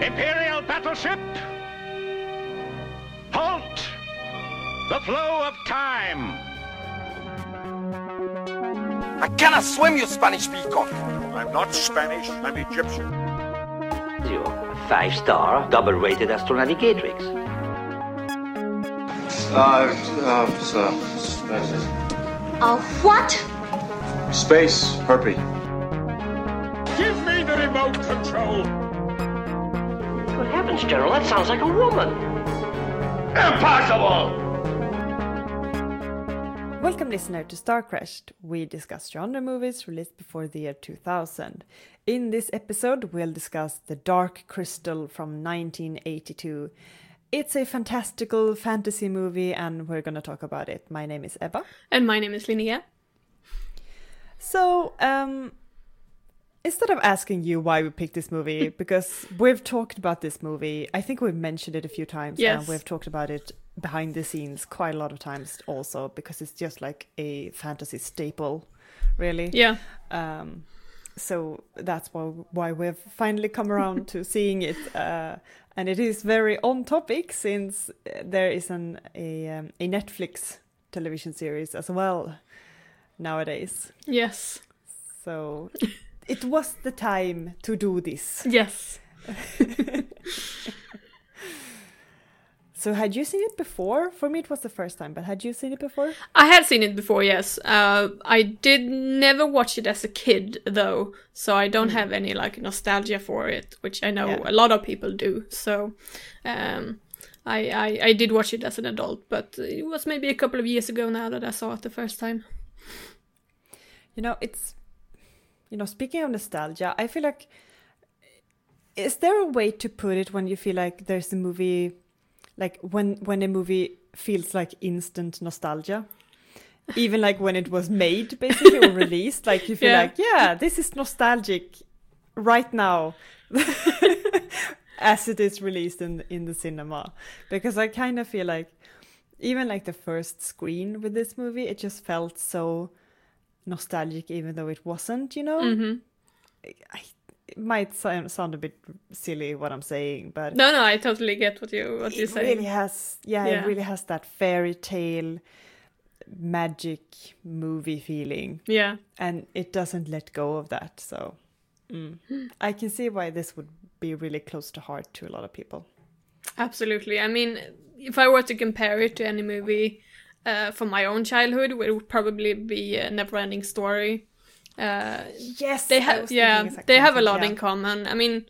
Imperial battleship! Halt! The flow of time! I cannot swim, you Spanish peacock! I'm not Spanish, I'm Egyptian. You five star, double rated astronavigatrix. Uh, uh, so, space, A what? space herpy. Give me the remote control! Good heavens, General, that sounds like a woman. Impossible! Welcome, listener, to Star Crashed. We discuss genre movies released before the year 2000. In this episode, we'll discuss The Dark Crystal from 1982. It's a fantastical fantasy movie, and we're going to talk about it. My name is Ebba. And my name is Linnea. So, um, instead of asking you why we picked this movie, because we've talked about this movie, I think we've mentioned it a few times, Yes. and we've talked about it behind the scenes quite a lot of times also, because it's just like a fantasy staple, really. Yeah. Um, so that's why why we've finally come around to seeing it, uh, and it is very on topic since there is an a um, a Netflix television series as well nowadays. Yes. So it was the time to do this. Yes. So had you seen it before? For me, it was the first time, but had you seen it before? I had seen it before, yes. Uh, I did never watch it as a kid, though, so I don't have any like nostalgia for it, which I know Yeah. a lot of people do. So, um, I, I I did watch it as an adult, but it was maybe a couple of years ago now that I saw it the first time. You know, it's you know, speaking of nostalgia, I feel like is there a way to put it when you feel like there's a movie like when when a movie feels like instant nostalgia? Even like when it was made basically or released, like you feel Yeah. like, yeah, this is nostalgic right now. as it is released in in the cinema because i kind of feel like even like the first screen with this movie it just felt so nostalgic even though it wasn't you know hmm I, it might sound, sound a bit silly what i'm saying but No, no, I totally get what you what you're it really has yeah, Yeah. it really has that fairy tale magic movie feeling Yeah. and it doesn't let go of that so mm. i can see why this would be really close to heart to a lot of people Absolutely. I mean, if I were to compare it to any movie uh, from my own childhood, it would probably be a Neverending Story. Uh, yes they have, yeah, they have a lot in common. I mean,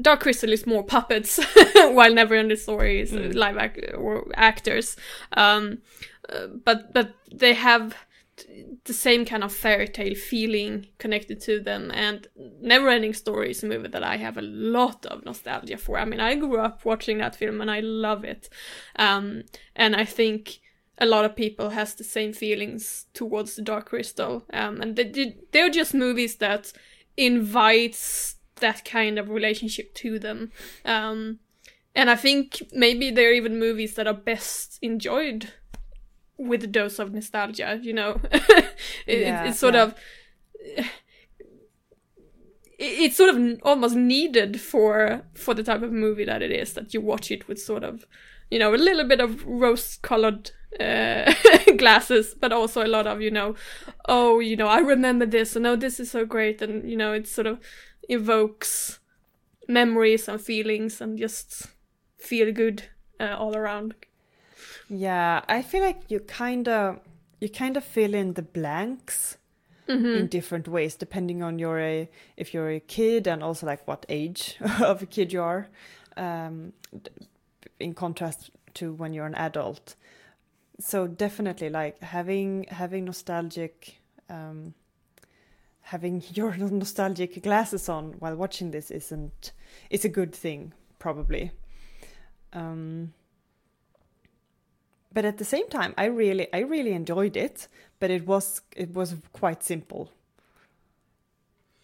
Dark Crystal is more puppets, while Neverending Story is uh, live act- or actors. Um, uh, but but they have t- the same kind of fairy tale feeling connected to them, and Neverending Story is a movie that I have a lot of nostalgia for. I mean, I grew up watching that film, and I love it. Um, and I think a lot of people has the same feelings towards the Dark Crystal, um, and they, they- they're just movies that invites that kind of relationship to them. Um, and I think maybe they're even movies that are best enjoyed with a dose of nostalgia. You know, It- Yeah, it's sort yeah. of it's sort of almost needed for for the type of movie that it is that you watch it with sort of you know a little bit of rose colored uh, glasses but also a lot of you know oh you know i remember this and oh this is so great and you know it sort of evokes memories and feelings and just feel good uh, all around Yeah, I feel like you kind of you kind of fill in the blanks in different ways depending on your uh, if you're a kid and also like what age of a kid you are. Um, in contrast to when you're an adult. So definitely like having having nostalgic um, having your nostalgic glasses on while watching this isn't it's a good thing probably. Um, but at the same time i really i really enjoyed it but it was it was quite simple.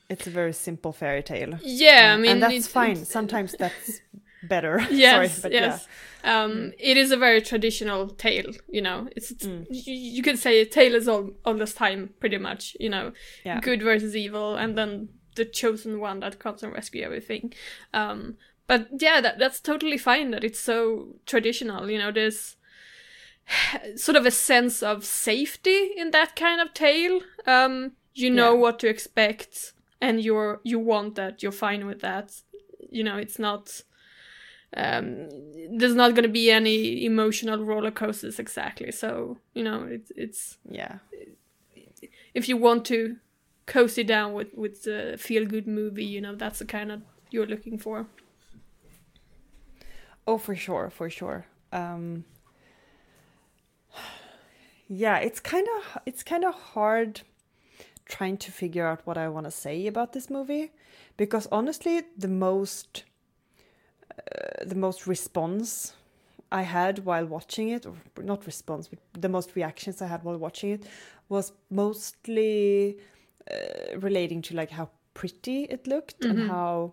It's a very simple fairy tale. Yeah i mean and that's it's- fine. sometimes that's better yes Sorry, but yes um it is a very traditional tale you know it's, it's you, you could say a tale is all all this time pretty much you know Yeah. good versus evil and then the chosen one that comes and rescue everything. Um, but yeah, that that's totally fine. That it's so traditional. You know, there's sort of a sense of safety in that kind of tale. Um, you know Yeah. what to expect, and you're you want that. You're fine with that. You know, it's not. Um, there's not going to be any emotional roller coasters exactly. So you know, it's it's Yeah. if you want to cozy down with with the feel good movie, you know, that's the kind of you're looking for. Oh, for sure, for sure. Um, yeah, it's kind of it's kind of hard trying to figure out what I want to say about this movie because honestly, the most the most response I had while watching it, or not response, but the most reactions I had while watching it was mostly uh, relating to like how pretty it looked and how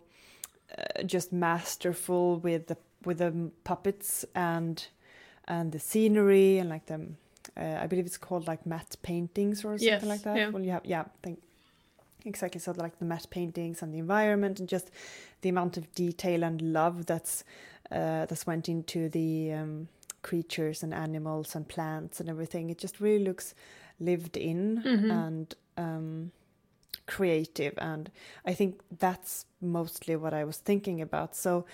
uh, just masterful with the with the puppets and and the scenery and like the uh, I believe it's called like matte paintings or something Yes, like that. yeah. Well, you have yeah, think exactly so like the matte paintings and the environment and just the amount of detail and love that's uh, that's went into the um, creatures and animals and plants and everything. It just really looks lived in and um, creative, and I think that's mostly what I was thinking about. So.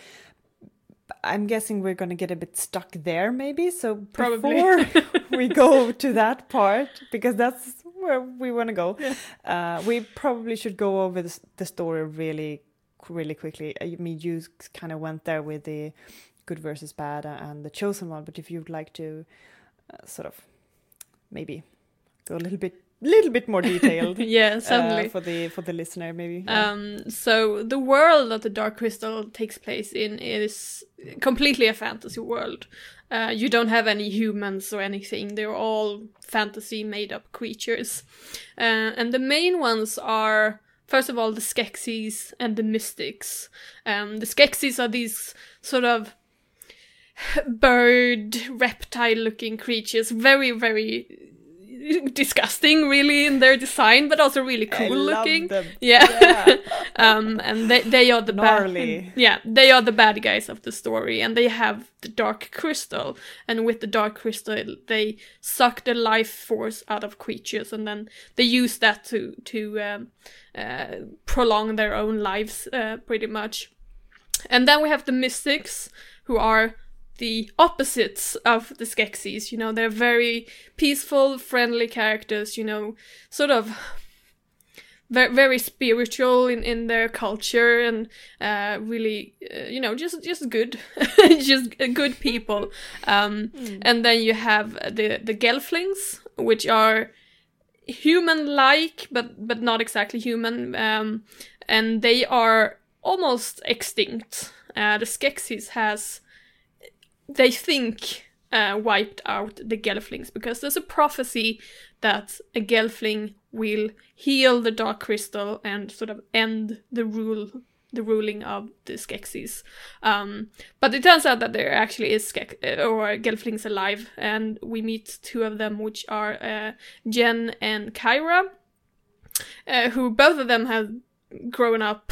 I'm guessing we're going to get a bit stuck there, maybe. So Probably. before we go to that part, because that's where we want to go, uh, we probably should go over the, s- the story really, really quickly. I mean, you kind of went there with the good versus bad and the chosen one, but if you'd like to uh, sort of maybe go a little bit, little bit more detailed, Yeah, uh, certainly. for the for the listener, maybe. Yeah. Um, so the world that the Dark Crystal takes place in is completely a fantasy world. Uh, you don't have any humans or anything. They're all fantasy made up creatures. Uh, and the main ones are, first of all, the Skeksis and the Mystics. Um, the Skeksis are these sort of bird, reptile looking creatures, very, very disgusting really in their design but also really cool looking them. yeah, Yeah. um and they they are the Gnarly. bad yeah they are the bad guys of the story and they have the dark crystal and with the dark crystal they suck the life force out of creatures and then they use that to to um, uh, prolong their own lives uh, pretty much and then we have the mystics who are the opposites of the Skeksis. You know, they're very peaceful, friendly characters, you know, sort of very, very spiritual in, in their culture and uh, really, uh, you know, just just good, just good people. Um, And then you have the the Gelflings, which are human-like, but but not exactly human, um, and they are almost extinct. Uh, the Skeksis has they think uh, wiped out the Gelflings because there's a prophecy that a Gelfling will heal the Dark Crystal and sort of end the rule, the ruling of the Skeksis. Um, but it turns out that there actually is Skek- uh, or Gelflings alive, and we meet two of them, which are uh, Jen and Kira, uh, who both of them have grown up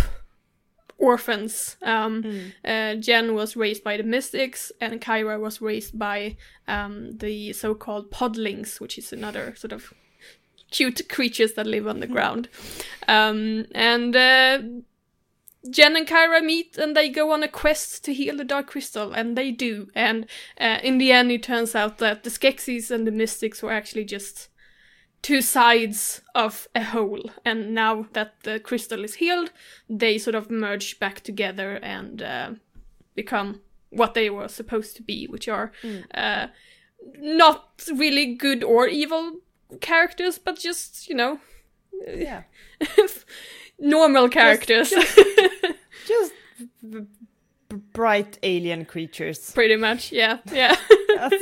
orphans. Um, uh, Jen was raised by the Mystics, and Kira was raised by um, the so-called Podlings, which is another sort of cute creatures that live on the ground. Um, and uh, Jen and Kira meet, and they go on a quest to heal the Dark Crystal, and they do. And uh, in the end, it turns out that the Skeksis and the Mystics were actually just two sides of a whole and now that the crystal is healed they sort of merge back together and uh, become what they were supposed to be which are uh, not really good or evil characters but just you know yeah. normal characters just b- b- bright alien creatures. pretty much yeah yeah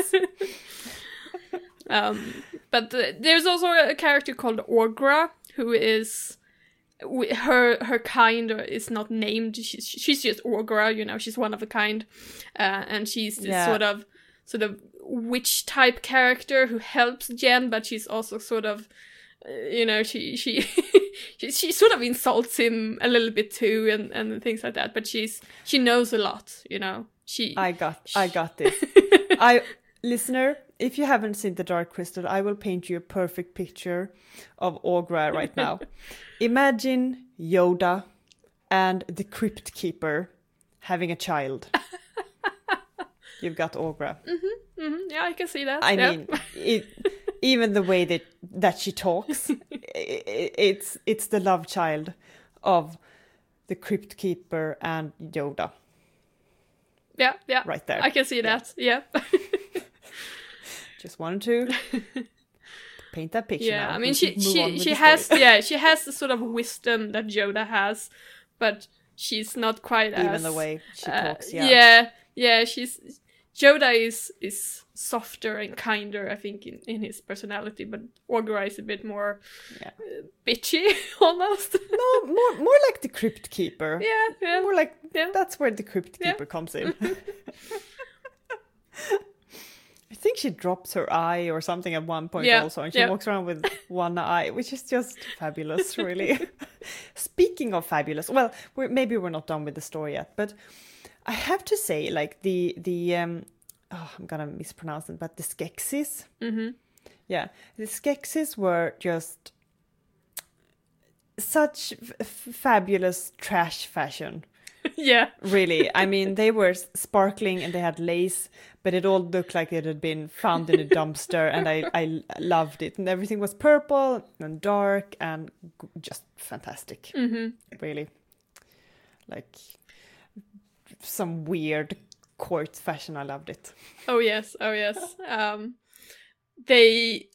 Um, but uh, there's also a character called Aughra who is her her kind is not named. She's, she's just Aughra, you know. She's one of a kind, uh, and she's this Yeah. sort of sort of witch type character who helps Jen, but she's also sort of uh, you know, she she, she she sort of insults him a little bit too, and and things like that. But she's she knows a lot, you know. She I got I got this. I listener, if you haven't seen the Dark Crystal, I will paint you a perfect picture of Aughra right now. Imagine Yoda and the Crypt Keeper having a child. You've got Aughra. Mhm, yeah, I can see that. I yeah. mean, it, even the way that that she talks, i i- it's it's the love child of the Crypt Keeper and Yoda. yeah, yeah, right there. I can see that. Yeah, Just wanted to paint that picture. yeah. now. I mean, she she she has story. yeah she has the sort of wisdom that Yoda has, but she's not quite even as the way she uh, talks. Yeah. yeah, yeah, She's Yoda is is softer and kinder, I think, in, in his personality, but Aughra is a bit more Yeah. uh, bitchy almost. No, more more like the Crypt Keeper. yeah, yeah. More like Yeah. that's where the Crypt Yeah. Keeper comes in. I think she drops her eye or something at one point Yeah, also, and she yeah. walks around with one eye, which is just fabulous, really. Speaking of fabulous, well, we're, maybe we're not done with the story yet, but I have to say, like the the um, oh, I'm gonna mispronounce it, but the Skeksis, Mm-hmm. yeah, the Skeksis were just such f- fabulous trash fashion yeah, really i mean they were sparkling and they had lace but it all looked like it had been found in a dumpster and i i loved it and everything was purple and dark and just fantastic mm-hmm. really like some weird court fashion i loved it Oh yes, oh yes. Um, they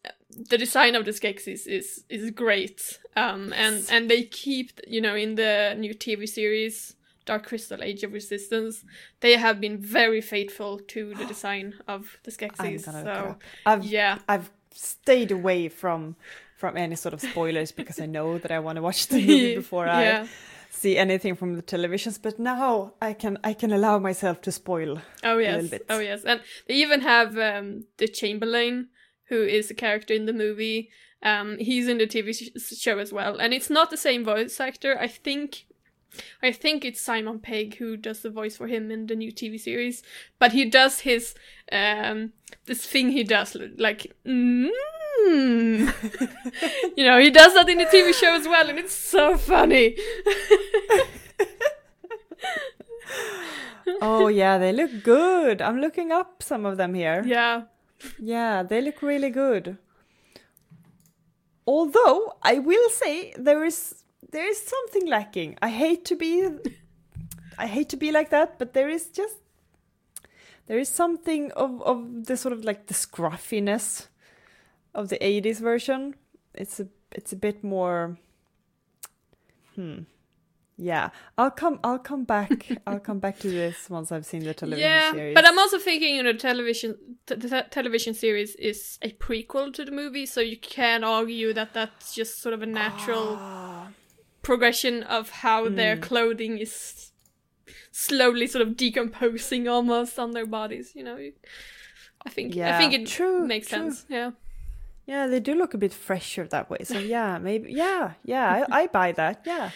the design of the Skeksis is is great. Um, and and they keep you know in the new TV series Dark Crystal: Age of Resistance, they have been very faithful to the design of the Skeksis. gonna look it So i've yeah, i've stayed away from from any sort of spoilers because i know that i want to watch the movie before i see anything from the televisions but now i can i can allow myself to spoil Oh little yes, bit. oh yes, and they even have um, the Chamberlain, who is a character in the movie. Um, he's in the TV sh- show as well, and it's not the same voice actor. I think, I think it's Simon Pegg who does the voice for him in the new TV series. But he does his um, this thing he does like. Mm. you know, he does that in the TV show as well, and it's so funny. oh yeah they look good i'm looking up some of them here yeah, yeah they look really good although i will say there is there is something lacking. I hate to be i hate to be like that but there is just there is something of of the sort of like the scruffiness of the 80s version. It's a it's a bit more hmm yeah. I'll come i'll come back i'll come back to this once i've seen the television yeah, series. but I'm also thinking, you know, television t- the te- television series is a prequel to the movie, so you can argue that that's just sort of a natural Ah. Progression of how Hmm. their clothing is slowly sort of decomposing almost on their bodies. You know, I think yeah. I think it true, makes true. sense. Yeah, Yeah, they do look a bit fresher that way. So yeah, maybe yeah, yeah, I, I buy that. Yeah.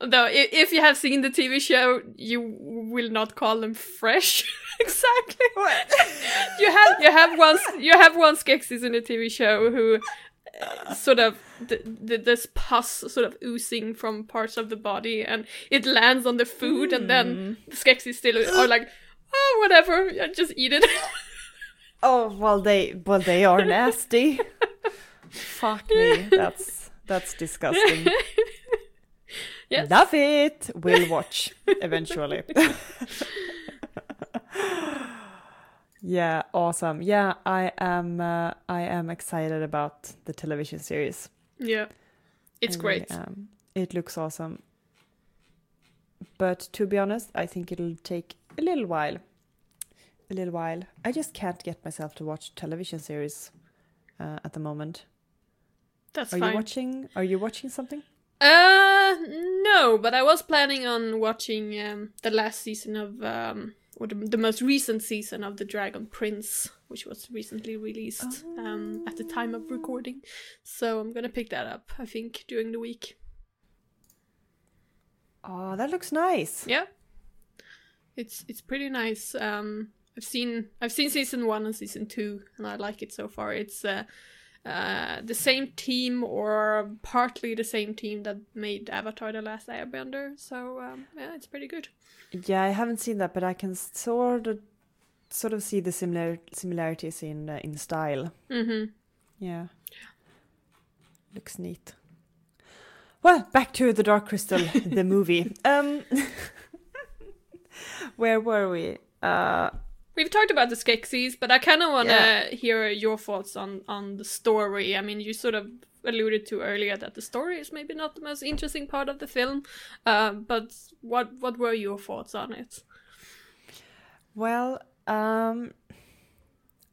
though if you have seen the TV show, you will not call them fresh. exactly. you have you have one you have one Skeksis in the TV show who sort of th- th- this pus sort of oozing from parts of the body and it lands on the food and then hmm. the Skeksis still are like oh whatever just eat it Oh well, they well they are nasty. Fuck me, that's that's disgusting. Yes. Love it. We'll watch eventually. Yeah, awesome. Yeah, I am. Uh, I am excited about the television series. yeah it's I really great am. It looks awesome. But to be honest, I think it'll take a little while. A little while. I just can't get myself to watch television series uh, at the moment. that's Are fine you watching? Are you watching something? Uh, no, but I was planning on watching um, the last season of, um, or the, the most recent season of The Dragon Prince, which was recently released um, at the time of recording. So I'm gonna pick that up, I think, during the week. Oh, that looks nice. Yeah, it's it's pretty nice. Um, I've seen I've seen season one and season two, and I like it so far. It's uh, uh, the same team or partly the same team that made Avatar: The Last Airbender. So um, yeah, it's pretty good. Yeah, I haven't seen that, but I can sort of sort of see the similar similarities in uh, in style. Mm-hmm. Yeah. Looks neat. Well, back to the Dark Crystal, the movie. Um, where were we? Uh, We've talked about the Skeksis, but I kind of want to Yeah. hear your thoughts on on the story. I mean, you sort of alluded to earlier that the story is maybe not the most interesting part of the film, uh, but what what were your thoughts on it? well, um,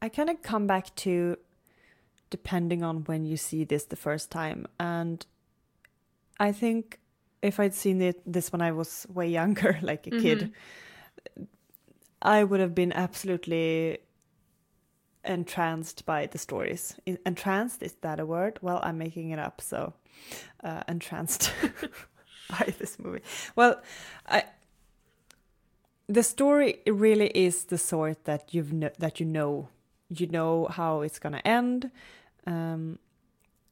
I kind of come back to depending on when you see this the first time, and I think if I'd seen it this when I was way younger, like a kid, I would have been absolutely entranced by the stories. Entranced is that a word? Well, I'm making it up, so uh, entranced by this movie. Well, I the story really is the sort that you've kn- that you know you know how it's gonna end, um,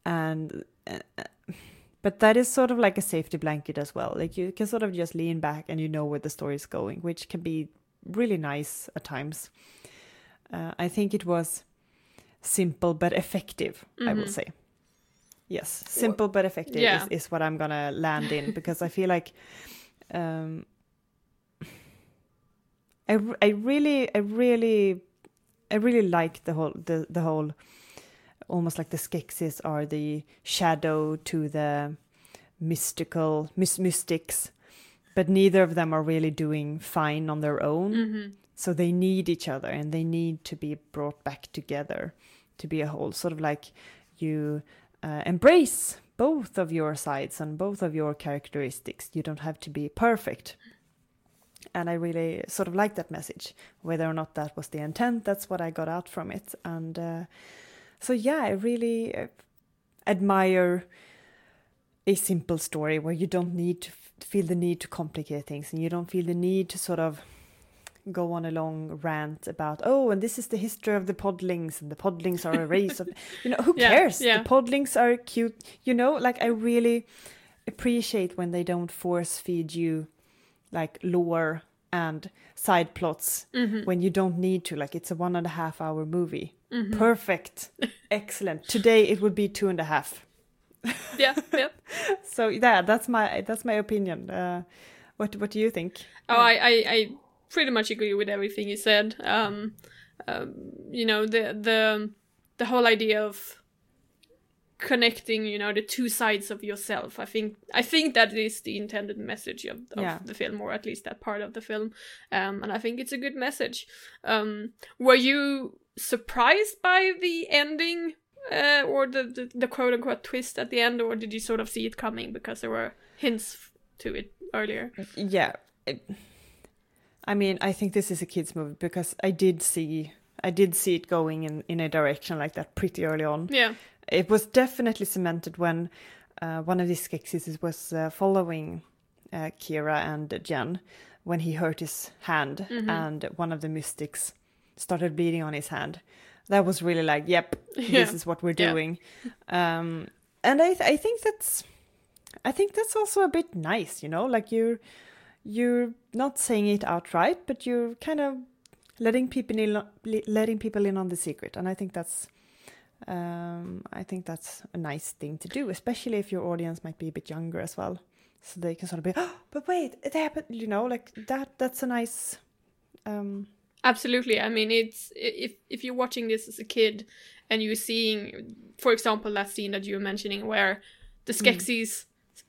and. Uh, but that is sort of like a safety blanket as well. Like you can sort of just lean back and you know where the story is going, which can be really nice at times. Uh, I think it was simple but effective, I will say. Yes, simple but effective Yeah. is, is what I'm gonna land in because I feel like um, I really I really I really like the whole the, the whole almost like the Skeksis are the shadow to the mystical mys- mystics but neither of them are really doing fine on their own. So they need each other and they need to be brought back together to be a whole. Sort of like you uh, embrace both of your sides and both of your characteristics. You don't have to be perfect. And i really sort of like that message whether or not that was the intent that's what i got out from it. And uh, so yeah i really uh, admire a simple story where you don't need to feel the need to complicate things and you don't feel the need to sort of go on a long rant about oh and this is the history of the podlings and the podlings are a race of you know who Yeah, cares yeah. the podlings are cute you know like i really appreciate when they don't force feed you like lore and side plots Mm-hmm. when you don't need to like it's a one and a half hour movie Mm-hmm. perfect excellent today it would be two and a half Yeah, yeah. so yeah that's my that's my opinion uh what what do you think Oh, I, I, I pretty much agree with everything you said. Um, um, you know, the the the whole idea of connecting, you know, the two sides of yourself. I think I think that is the intended message of, of Yeah. the film, or at least that part of the film. Um, and I think it's a good message. Um, were you surprised by the ending? Uh, or the, the, the quote unquote twist at the end, or did you sort of see it coming because there were hints to it earlier? yeah it- i mean i think this is a kids movie because i did see i did see it going in in a direction like that pretty early on Yeah. it was definitely cemented when uh, one of these Skeksis was uh, following uh, Kira and Jen when he hurt his hand and one of the mystics started bleeding on his hand. That was really like, yep, Yeah. this is what we're Yeah. doing. Um, and I, th- I think that's, I think that's also a bit nice, you know, like you're, you're not saying it outright, but you're kind of letting people in, letting people in on the secret, and I think that's um, I think that's a nice thing to do, especially if your audience might be a bit younger as well, so they can sort of be, oh, but wait, it happened, you know, like that. That's a nice. Um, Absolutely. I mean, it's if if you're watching this as a kid and you're seeing, for example, that scene that you were mentioning where the mm. Skeksis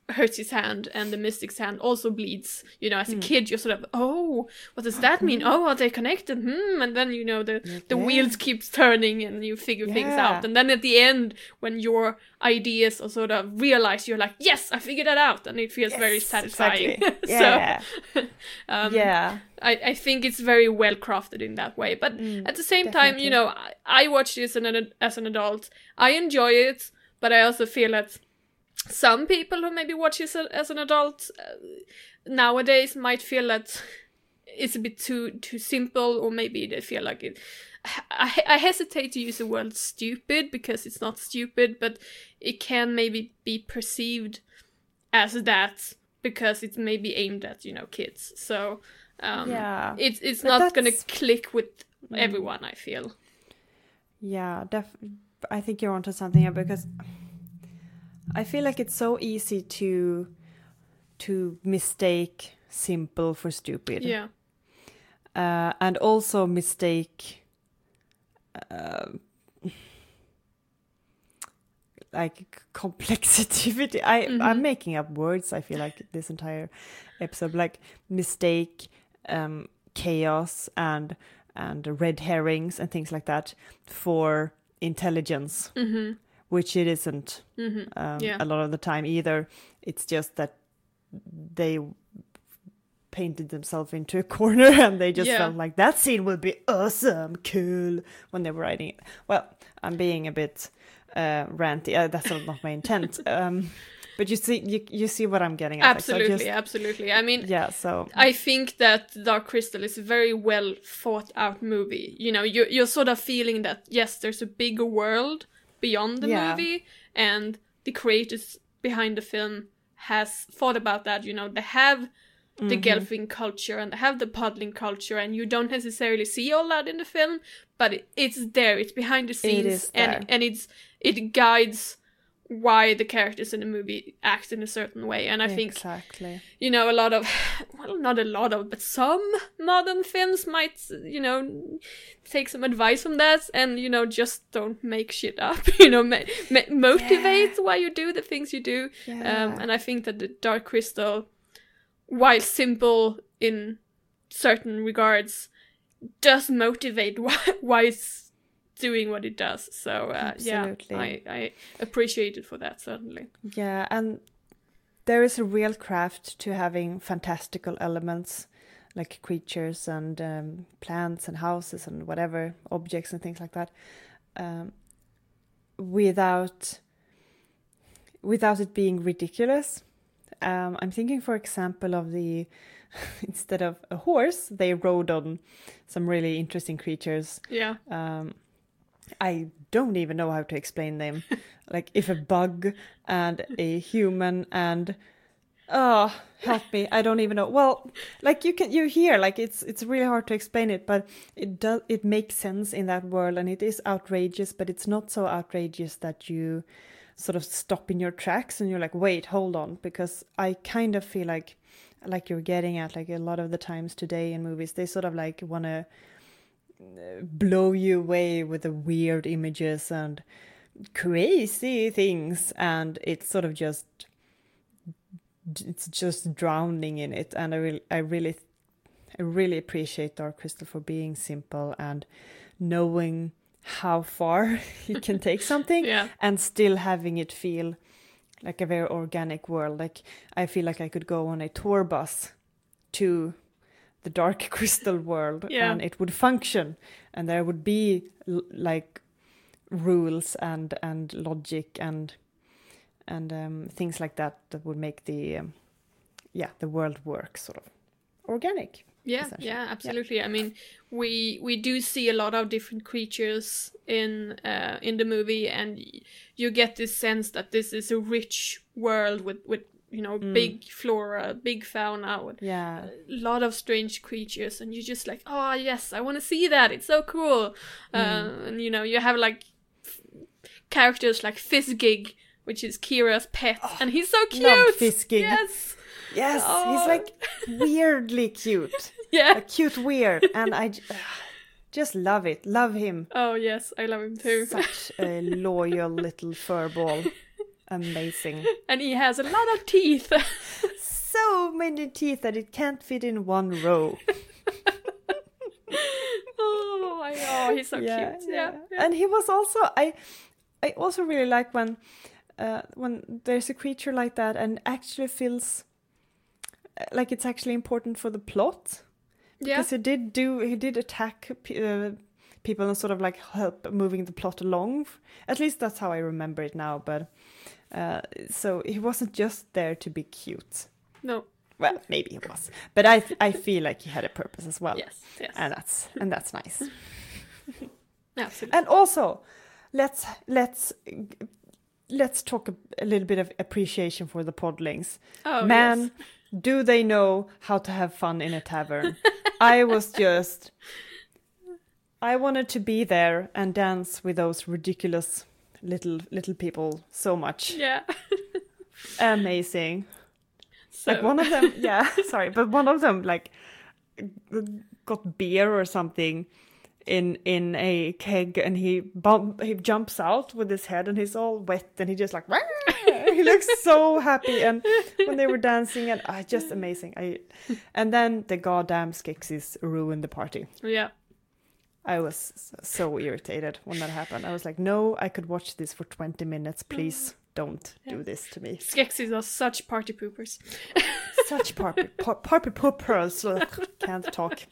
hurts his hand and the mystic's hand also bleeds you know as a kid you're sort of oh what does that mean oh are they connected hmm and then you know the the wheels keeps turning and you figure things out and then at the end when your ideas are sort of realized you're like yes i figured that out and it feels very satisfying exactly. so Yeah. um, yeah. I, I think it's very well crafted in that way. But at the same time, you know, I, I watch this as an, as an adult. I enjoy it, but I also feel that some people who maybe watch this as an adult uh, nowadays might feel that it's a bit too too simple, or maybe they feel like it. I, I hesitate to use the word stupid because it's not stupid, but it can maybe be perceived as that because it's maybe aimed at you know kids. So um, Yeah. it's it's But not gonna click with everyone. I feel. Yeah, def- I think you're onto something here because I feel like it's so easy to to mistake simple for stupid. Yeah. Uh, and also mistake uh, like complexity. I I'm making up words. I feel like this entire episode, like mistake, um, chaos, and and red herrings and things like that for intelligence, which it isn't um, Yeah. a lot of the time either. It's just that they painted themselves into a corner and they just Yeah. felt like that scene will be awesome, cool when they were writing it. Well, I'm being a bit uh, ranty. Uh, that's not my intent. um, but you see, you, you see what I'm getting at. like, so Absolutely, just- absolutely. I mean, yeah. So I think that Dark Crystal is a very well thought out movie. You know, you're you're sort of feeling that yes, there's a bigger world beyond the Yeah. movie, and the creators behind the film has thought about that. You know, they have the Mm-hmm. Gelfling culture and they have the podling culture, and you don't necessarily see all that in the film, but it, it's there. It's behind the scenes, and and it's it guides why the characters in the movie act in a certain way. And I think exactly. you know a lot of well not a lot of but some modern films might you know take some advice from that and you know just don't make shit up you know ma- ma- motivate why you do the things you do um, and i think that the dark crystal while simple in certain regards does motivate why, why it's doing what it does. So uh, yeah I, I appreciate it for that certainly. Yeah, and there is a real craft to having fantastical elements like creatures and um, plants and houses and whatever objects and things like that um, without without it being ridiculous. Um, I'm thinking, for example, of the instead of a horse, they rode on some really interesting creatures. Yeah. Um, I don't even know how to explain them. like if a bug and a human and oh help me i don't even know well like you can you hear like it's it's really hard to explain it but it does it makes sense in that world and it is outrageous but it's not so outrageous that you sort of stop in your tracks and you're like wait hold on because i kind of feel like like you're getting at like a lot of the times today in movies they sort of like want to blow you away with the weird images and crazy things and it's sort of just it's just drowning in it and i really i really i really appreciate dark crystal for being simple and knowing how far you can take something Yeah. and still having it feel like a very organic world like i feel like i could go on a tour bus to the dark crystal world Yeah. and it would function and there would be l- like rules and and logic and and um, things like that that would make the um, yeah the world work sort of organic Yeah, yeah, absolutely. I mean, we we do see a lot of different creatures in uh, in the movie, and you get this sense that this is a rich world with with you know big flora, big fauna, with yeah a lot of strange creatures, and you're just like, oh yes, I want to see that. It's so cool. Uh, and you know, you have like f- characters like Fizzgig, which is Kira's pet, and he's so cute. love Fizzgig. Yes. yes Oh. he's like weirdly cute Yeah. a cute weird and i j- just love it love him Oh yes, I love him too. such a loyal little furball Amazing. and he has a lot of teeth. so many teeth that it can't fit in one row. oh my god, he's so cute. Yeah, yeah. And he was also I I also really like when uh, when there's a creature like that and actually feels uh, like it's actually important for the plot. Yeah. Because he did do he did attack uh, people and sort of like help moving the plot along. At least that's how I remember it now. But uh, so he wasn't just there to be cute. No. Well, maybe he was, but I I feel like he had a purpose as well. Yes, yes. And that's and that's nice. Absolutely. And also, let's let's let's talk a, a, little bit of appreciation for the podlings. Oh, Man, yes. do they know how to have fun in a tavern? I was just I wanted to be there and dance with those ridiculous little little people so much. Yeah. Amazing. So. Like one of them, yeah, sorry, but one of them like got beer or something in in a keg and he bump he jumps out with his head and he's all wet and he just like he looks so happy and when they were dancing and I uh, just amazing I and then the goddamn Skeksis ruined the party yeah I was so irritated when that happened I was like no I could watch this for 20 minutes please don't yeah. do this to me Skeksis are such party poopers such party party poopers can't talk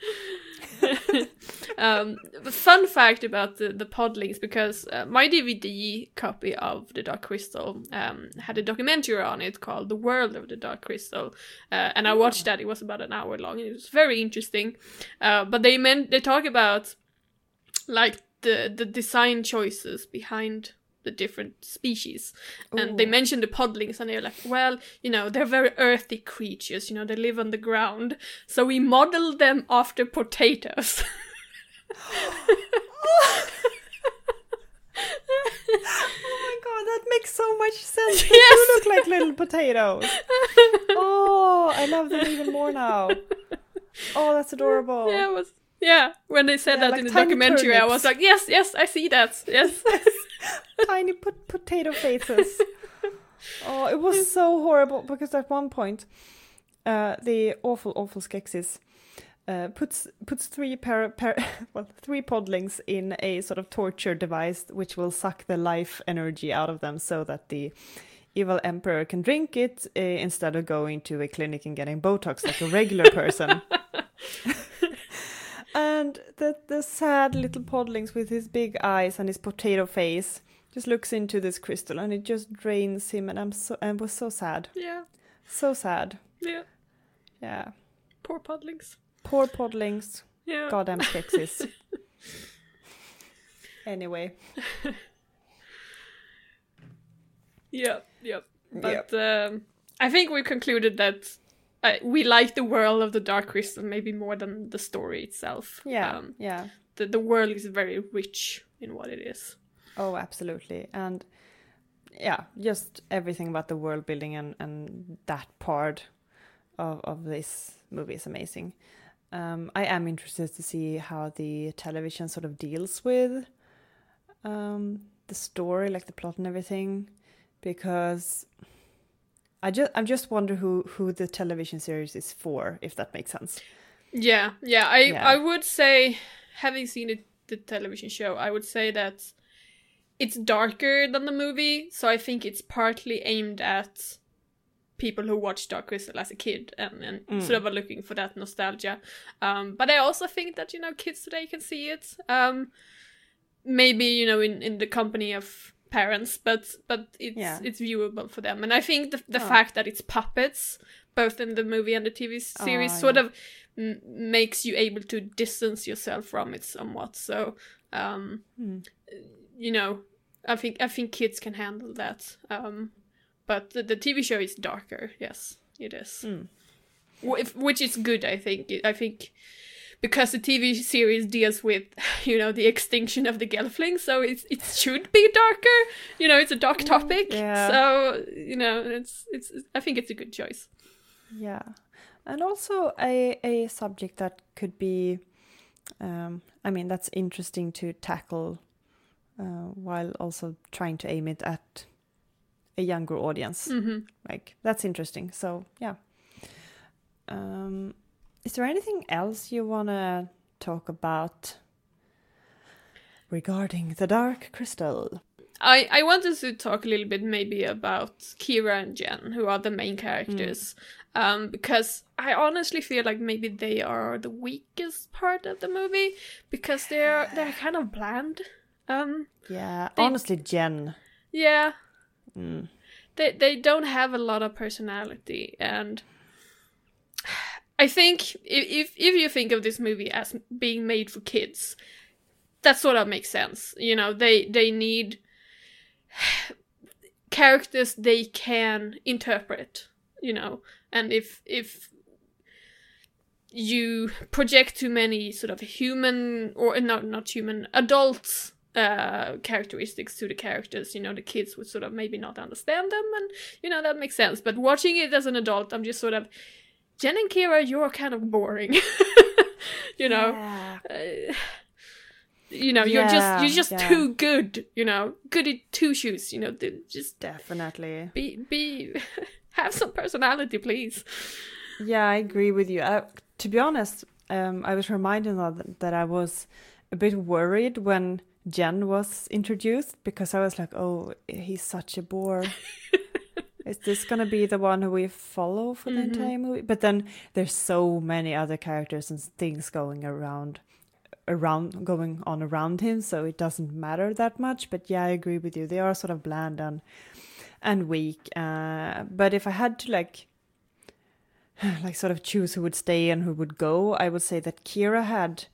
um, fun fact about the, the podlings because uh, my DVD copy of The Dark Crystal um, had a documentary on it called The World of the Dark Crystal, uh, and I watched that. It was about an hour long. It was very interesting. Uh, but they meant they talk about like the the design choices behind the different species. And Ooh. they mentioned the podlings, and they're like, well, you know, they're very earthy creatures, you know, they live on the ground. So we modeled them after potatoes. oh my god, that makes so much sense. Yes. They do look like little potatoes. Oh, I love them even more now. Oh, that's adorable. Yeah, it was yeah, when they said yeah, that like in the documentary, turnips. I was like, yes, yes, I see that. Yes. tiny pot- potato faces. oh, it was so horrible because at one point, uh, the awful, awful Skeksis uh, puts puts three par- par- well three podlings in a sort of torture device which will suck the life energy out of them so that the evil emperor can drink it uh, instead of going to a clinic and getting Botox like a regular person. and the the sad little podlings with his big eyes and his potato face just looks into this crystal and it just drains him and I'm so I was so sad. Yeah. So sad. Yeah. Yeah. Poor podlings. Poor podlings. Yeah. Goddamn Skeksis. anyway. yep, yep. But yep. Um, I think we concluded that uh, we like the world of the Dark Crystal maybe more than the story itself. Yeah, um, yeah. The the world is very rich in what it is. Oh, absolutely, and yeah, just everything about the world building and and that part of of this movie is amazing. Um, I am interested to see how the television sort of deals with um, the story, like the plot and everything, because I just I just wonder who who the television series is for, if that makes sense. Yeah, yeah. I yeah. I would say, having seen it, the television show, I would say that it's darker than the movie, so I think it's partly aimed at people who watched Dark Crystal as a kid and, and mm. sort of are looking for that nostalgia. Um, but I also think that you know kids today can see it. Um, maybe you know in in the company of parents, but but it's yeah. it's viewable for them. And I think the the oh. fact that it's puppets, both in the movie and the TV series, oh, sort yeah. of m- makes you able to distance yourself from it somewhat. So, um, hmm. you know, I think I think kids can handle that. Um, but the, the TV show is darker. Yes, it is. Mm. Which is good, I think. I think because the TV series deals with, you know, the extinction of the Gelfling, so it it should be darker. You know, it's a dark mm, topic. Yeah. So you know, it's it's. I think it's a good choice. Yeah, and also a a subject that could be, um, I mean, that's interesting to tackle, uh, while also trying to aim it at a younger audience. Mm-hmm. Like that's interesting. So yeah. Um, is there anything else you wanna talk about regarding the Dark Crystal? I, I wanted to talk a little bit maybe about Kira and Jen, who are the main characters, um, because I honestly feel like maybe they are the weakest part of the movie because they're they're kind of bland. Um, Yeah, They- honestly, Jen. yeah, Mm. they they don't have a lot of personality, and I think if if you think of this movie as being made for kids, that sort of makes sense. You know, they they need characters they can interpret. You know, and if if you project too many sort of human or not not human adults uh characteristics to the characters you know the kids would sort of maybe not understand them and you know that makes sense but watching it as an adult i'm just sort of jen and kira you're kind of boring you know Yeah. uh, you know you're just you're just yeah. too good you know good at two shoes you know just Definitely. be be have some personality please Yeah, I agree with you. Uh, to be honest, um, I was reminded of th- that I was a bit worried when Jen was introduced because I was like, "Oh, he's such a bore." Is this gonna be the one who we follow for the entire movie? But then there's so many other characters and things going around, around going on around him, so it doesn't matter that much. But yeah, I agree with you. They are sort of bland and and weak. Uh, but if I had to like like sort of choose who would stay and who would go, I would say that Kira had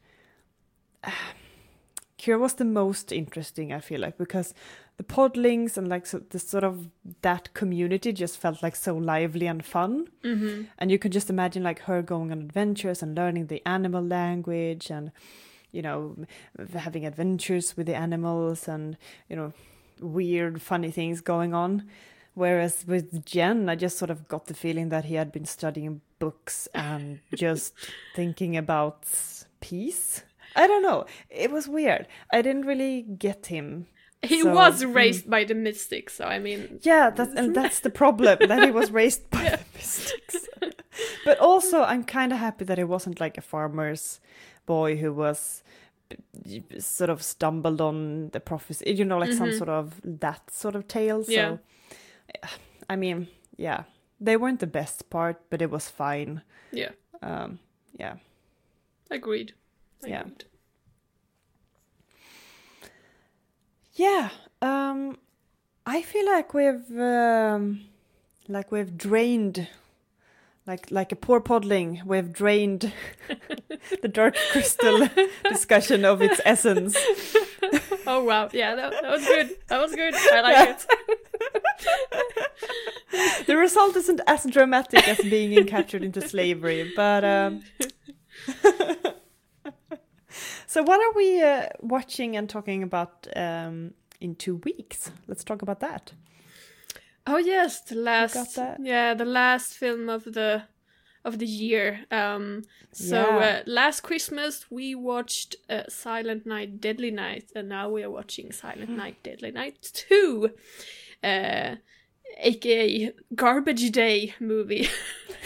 Kira was the most interesting, I feel like, because the podlings and like so the sort of that community just felt like so lively and fun. mm-hmm. And you could just imagine like her going on adventures and learning the animal language and, you know, having adventures with the animals and, you know, weird, funny things going on. Whereas with Jen, I just sort of got the feeling that he had been studying books and just thinking about peace. I don't know. It was weird. I didn't really get him. He So, was mm. raised by the mystics so i mean Yeah, that's and that's the problem that he was raised by the mystics. but also, I'm kind of happy that he wasn't like a farmer's boy who was sort of stumbled on the prophecy. You know, like some sort of that sort of tale. So, Yeah. I mean, yeah, they weren't the best part, but it was fine. yeah Um, yeah. agreed Yeah. Agreed. Yeah, um, I feel like we've um, like we've drained, like like a poor podling, we've drained the dark crystal discussion of its essence. oh wow. Yeah that, that was good. That was good. I like it. The result isn't as dramatic as being captured into slavery, but um, so what are we uh, watching and talking about um, in two weeks? Let's talk about that. Oh yes, the last yeah, the last film of the of the year. Um so Yeah. uh, last Christmas we watched uh, Silent Night Deadly Night and now we are watching Silent Hmm. Night Deadly Night 2. Uh aka Garbage Day movie.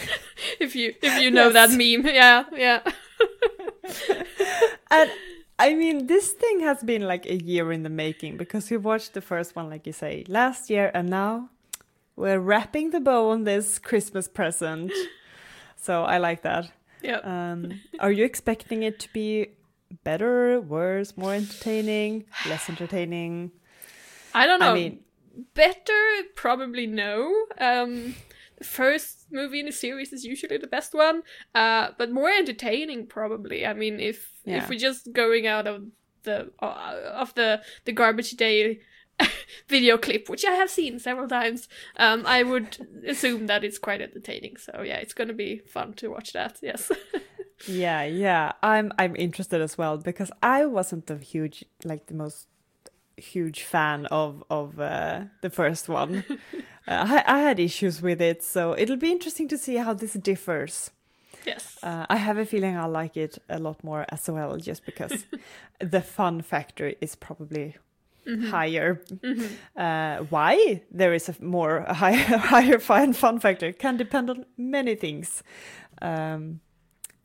if you if you know that meme. Yeah, yeah. And I mean, this thing has been like a year in the making because we watched the first one, like you say, last year, and now we're wrapping the bow on this Christmas present. So I like that. yeah. Um, are you expecting it to be better, worse, more entertaining, less entertaining? I don't know. I mean, better probably no um first movie in the series is usually the best one uh but more entertaining probably i mean if Yeah. if we're just going out of the uh, of the the garbage day video clip which i have seen several times um i would assume that it's quite entertaining so yeah it's gonna be fun to watch that yes yeah, yeah. I'm I'm interested as well because I wasn't the huge, like the most huge fan of of uh, the first one. uh, I, I had issues with it, so it'll be interesting to see how this differs. yes Uh, I have a feeling I'll like it a lot more as well, just because the fun factor is probably higher. Uh, why there is a more a higher, higher fun fun factor can depend on many things. Um,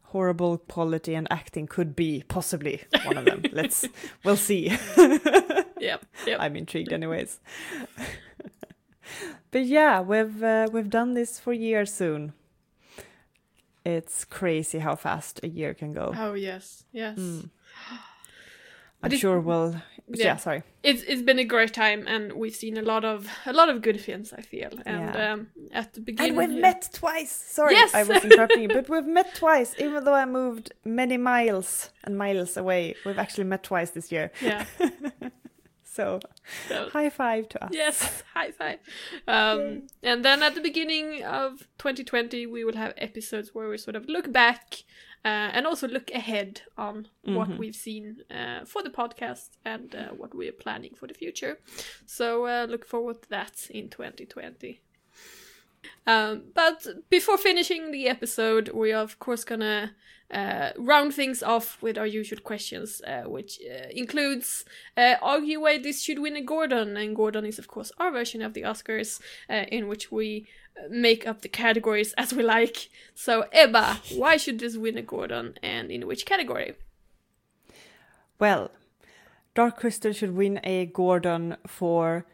horrible quality and acting could be possibly one of them. Let's we'll see. Yep. Yep. I'm intrigued, anyways. but yeah, we've uh, we've done this for years soon. It's crazy how fast a year can go. oh yes. Yes. I'm it- sure we'll. Yeah, yeah. sorry. It's it's been a great time, and we've seen a lot of a lot of good films. I feel, and Yeah. um, at the beginning, And we've met twice. Sorry, Yes! I was interrupting you, but we've met twice. Even though I moved many miles and miles away, we've actually met twice this year. Yeah. So, So- high five to us. Yes, high five. Um, and then at the beginning of 2020, we will have episodes where we sort of look back uh, and also look ahead on what we've seen uh, for the podcast and uh, what we are planning for the future. So uh, look forward to that in 2020. Um, but before finishing the episode, we are of course gonna uh, round things off with our usual questions, uh, which uh, includes uh, argue why this should win a Gordon, and Gordon is of course our version of the Oscars, uh, in which we uh, make up the categories as we like. So Ebba, why should this win a Gordon, and in which category? Well, Dark Crystal should win a Gordon for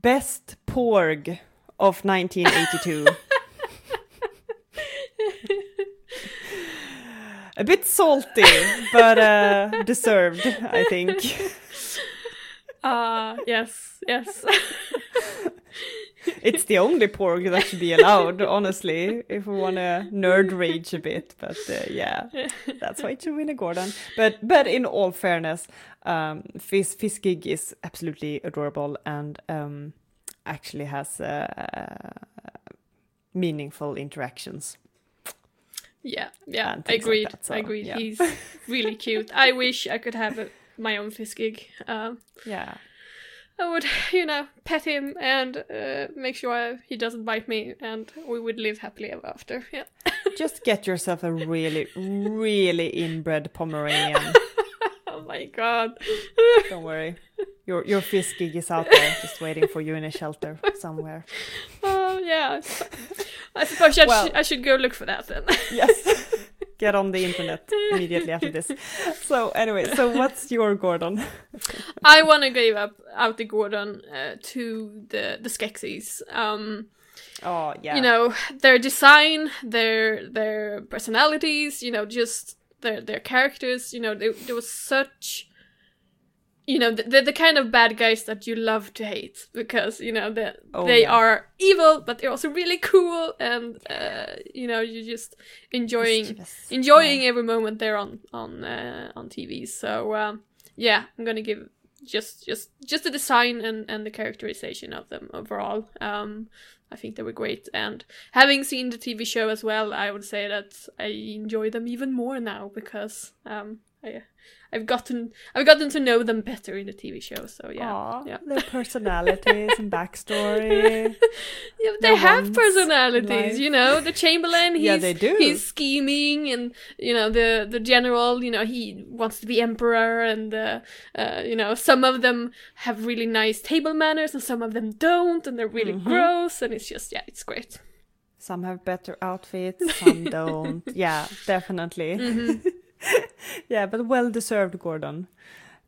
Best Porg of 1982. a bit salty, but uh, deserved, I think. Ah, yes, yes. It's the only porg that should be allowed, honestly, if we want to nerd rage a bit. But uh, yeah, that's why it should win a Gordon. But but in all fairness, um, Fizz Fizzgig is absolutely adorable and um, actually has uh, meaningful interactions. Yeah, yeah, And things like agreed. that, so, agreed. yeah. He's really cute. I wish I could have a, my own Fizzgig. Um, Yeah. I would, you know, pet him and uh, make sure he doesn't bite me, and we would live happily ever after. Yeah. Just get yourself a really, really inbred Pomeranian. my god. Don't worry. Your your Fizzgig is out there, just waiting for you in a shelter somewhere. oh yeah. I suppose I, Well- sh- I should go look for that then. Yes. Get on the internet immediately after this. So anyway, so what's your Gordon? I want to give up out the Gordon uh, to the the Skeksis. Um, Oh yeah. you know their design their their personalities you know just their their characters you know they, there was such you know they're the kind of bad guys that you love to hate because you know that Oh, they yeah. are evil but they're also really cool and uh, you know you're just enjoying enjoying every moment they're on on uh, on TV so um, yeah I'm gonna give just just just the design and and the characterization of them overall. Um I think they were great. And having seen the TV show as well I would say that I enjoy them even more now because um I I've gotten I've gotten to know them better in the TV show so yeah Aw, yeah their personalities and backstory. Yeah, they the have personalities, you know. The Chamberlain, he's, Yeah, they do. He's scheming, and you know the the general, you know, he wants to be emperor, and uh, uh, you know some of them have really nice table manners, and some of them don't, and they're really Mm-hmm. gross, and it's just yeah, it's great. Some have better outfits, some don't. Yeah, definitely. Mm-hmm. yeah, but well deserved Gordon.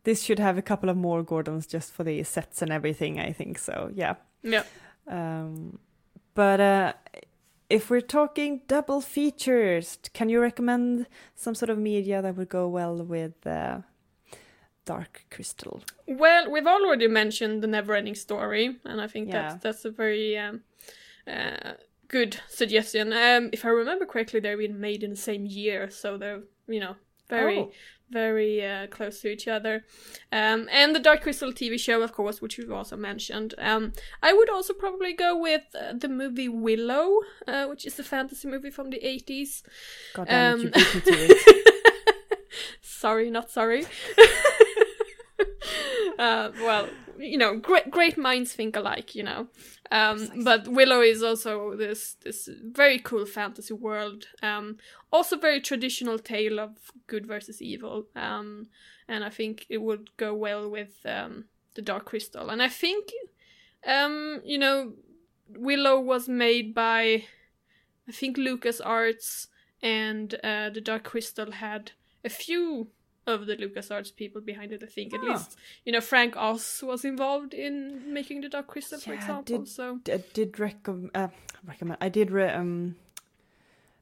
This should have a couple of more Gordons just for the sets and everything, I think so. Yeah. Yeah, Um, but uh, if we're talking double features, can you recommend some sort of media that would go well with uh, Dark Crystal? well, we've already mentioned the Neverending Story, and I think Yeah. that's that's a very um, uh, good suggestion. Um, if I remember correctly, they've been made in the same year, so they're you know very Oh. very uh, close to each other. Um, and the Dark Crystal TV show, of course, which we've also mentioned. Um, I would also probably go with uh, the movie Willow, uh, which is a fantasy movie from the 80s. God damn it, Um, you beat me to it. sorry, not sorry. uh, well, you know, great great minds think alike, you know. Um, but Willow is also this this very cool fantasy world. Um, also very traditional tale of good versus evil. Um, and I think it would go well with um, the Dark Crystal, and I think, um, you know, Willow was made by, I think Lucas Arts and uh, the Dark Crystal had a few of the LucasArts people behind it. I think at Ah. least you know Frank Oz was involved in making the Dark Crystal, for Yeah, example. did- so I did recomm- uh, recommend. I did re- um,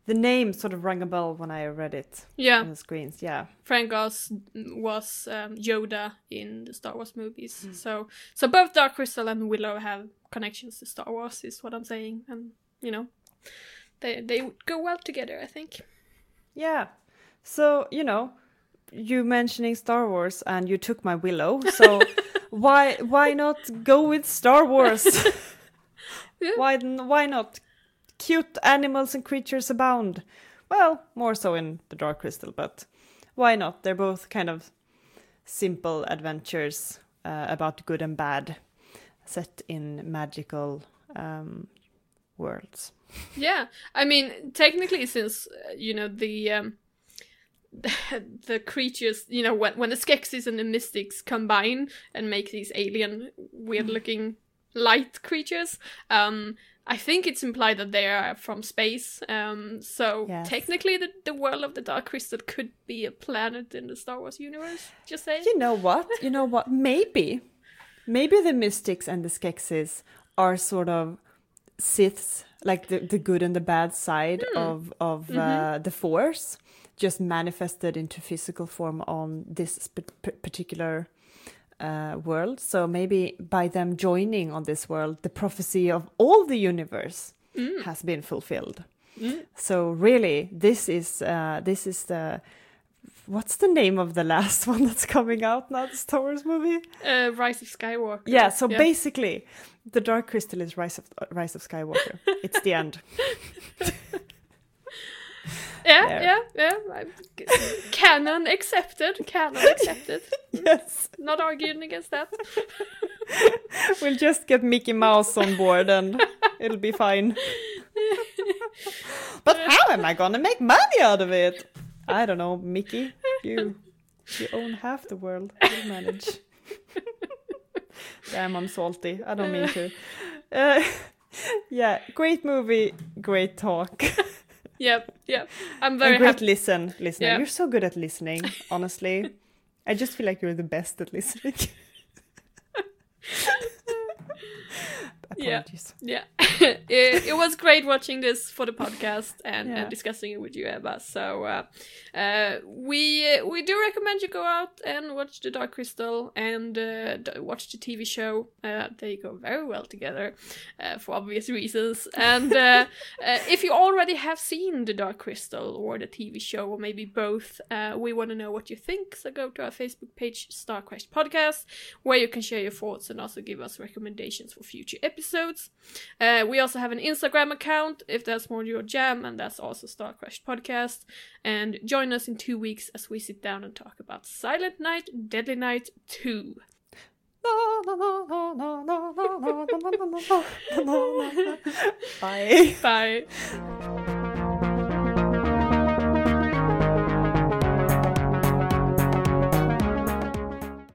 the name sort of rang a bell when I read it yeah, on the screens. Yeah, Frank Oz was um, Yoda in the Star Wars movies. Hmm. So so both Dark Crystal and Willow have connections to Star Wars, is what I'm saying, and you know they they would go well together. I think. yeah. So you know, you mentioning Star Wars, and you took my Willow. So why why not go with Star Wars? Yeah. Why why not? Cute animals and creatures abound. Well, more so in the Dark Crystal, but why not? They're both kind of simple adventures uh, about good and bad, set in magical um, worlds. Yeah, I mean, technically, since uh, you know the um, the creatures, you know, when when the Skeksis and the Mystics combine and make these alien, weird-looking light creatures, um, I think it's implied that they are from space. Um, so Yes. technically, the the world of the Dark Crystal could be a planet in the Star Wars universe. Just saying. You know what? You know what? Maybe, maybe the mystics and the Skeksis are sort of Siths, like the, the good and the bad side of of uh, the Force, just manifested into physical form on this particular uh, world. So maybe by them joining on this world, the prophecy of all the universe has been fulfilled. So really, this is uh, this is the what's the name of the last one that's coming out now? The Star Wars movie. Uh, Rise of Skywalker. Yeah. So basically, the Dark Crystal is Rise of Rise of Skywalker. it's the end. yeah, there. yeah, yeah. Canon accepted. Canon accepted. yes. Not arguing against that. We'll just get Mickey Mouse on board and it'll be fine. but how am I gonna make money out of it? I don't know, Mickey. You you own half the world. You'll manage. Damn, I'm salty. I don't mean to. Uh, yeah, great movie, great talk. Yep, yep. I'm very and great happy. listen, listener. Yeah. You're so good at listening, honestly. I just feel like you're the best at listening. Yeah. Apologies. Yeah, it, it was great watching this for the podcast and, Yeah. and discussing it with you, Ebba. So uh, uh, we we do recommend you go out and watch the Dark Crystal and uh, watch the TV show. Uh, they go very well together uh, for obvious reasons. And uh, uh, if you already have seen the Dark Crystal or the TV show, or maybe both, uh, we want to know what you think. So go to our Facebook page, Star Quest Podcast, where you can share your thoughts and also give us recommendations for future episodes. Uh, we also have an Instagram account if that's more your jam, and that's also Star Crash Podcast. And join us in two weeks as we sit down and talk about Silent Night, Deadly Night 2. Bye. Bye.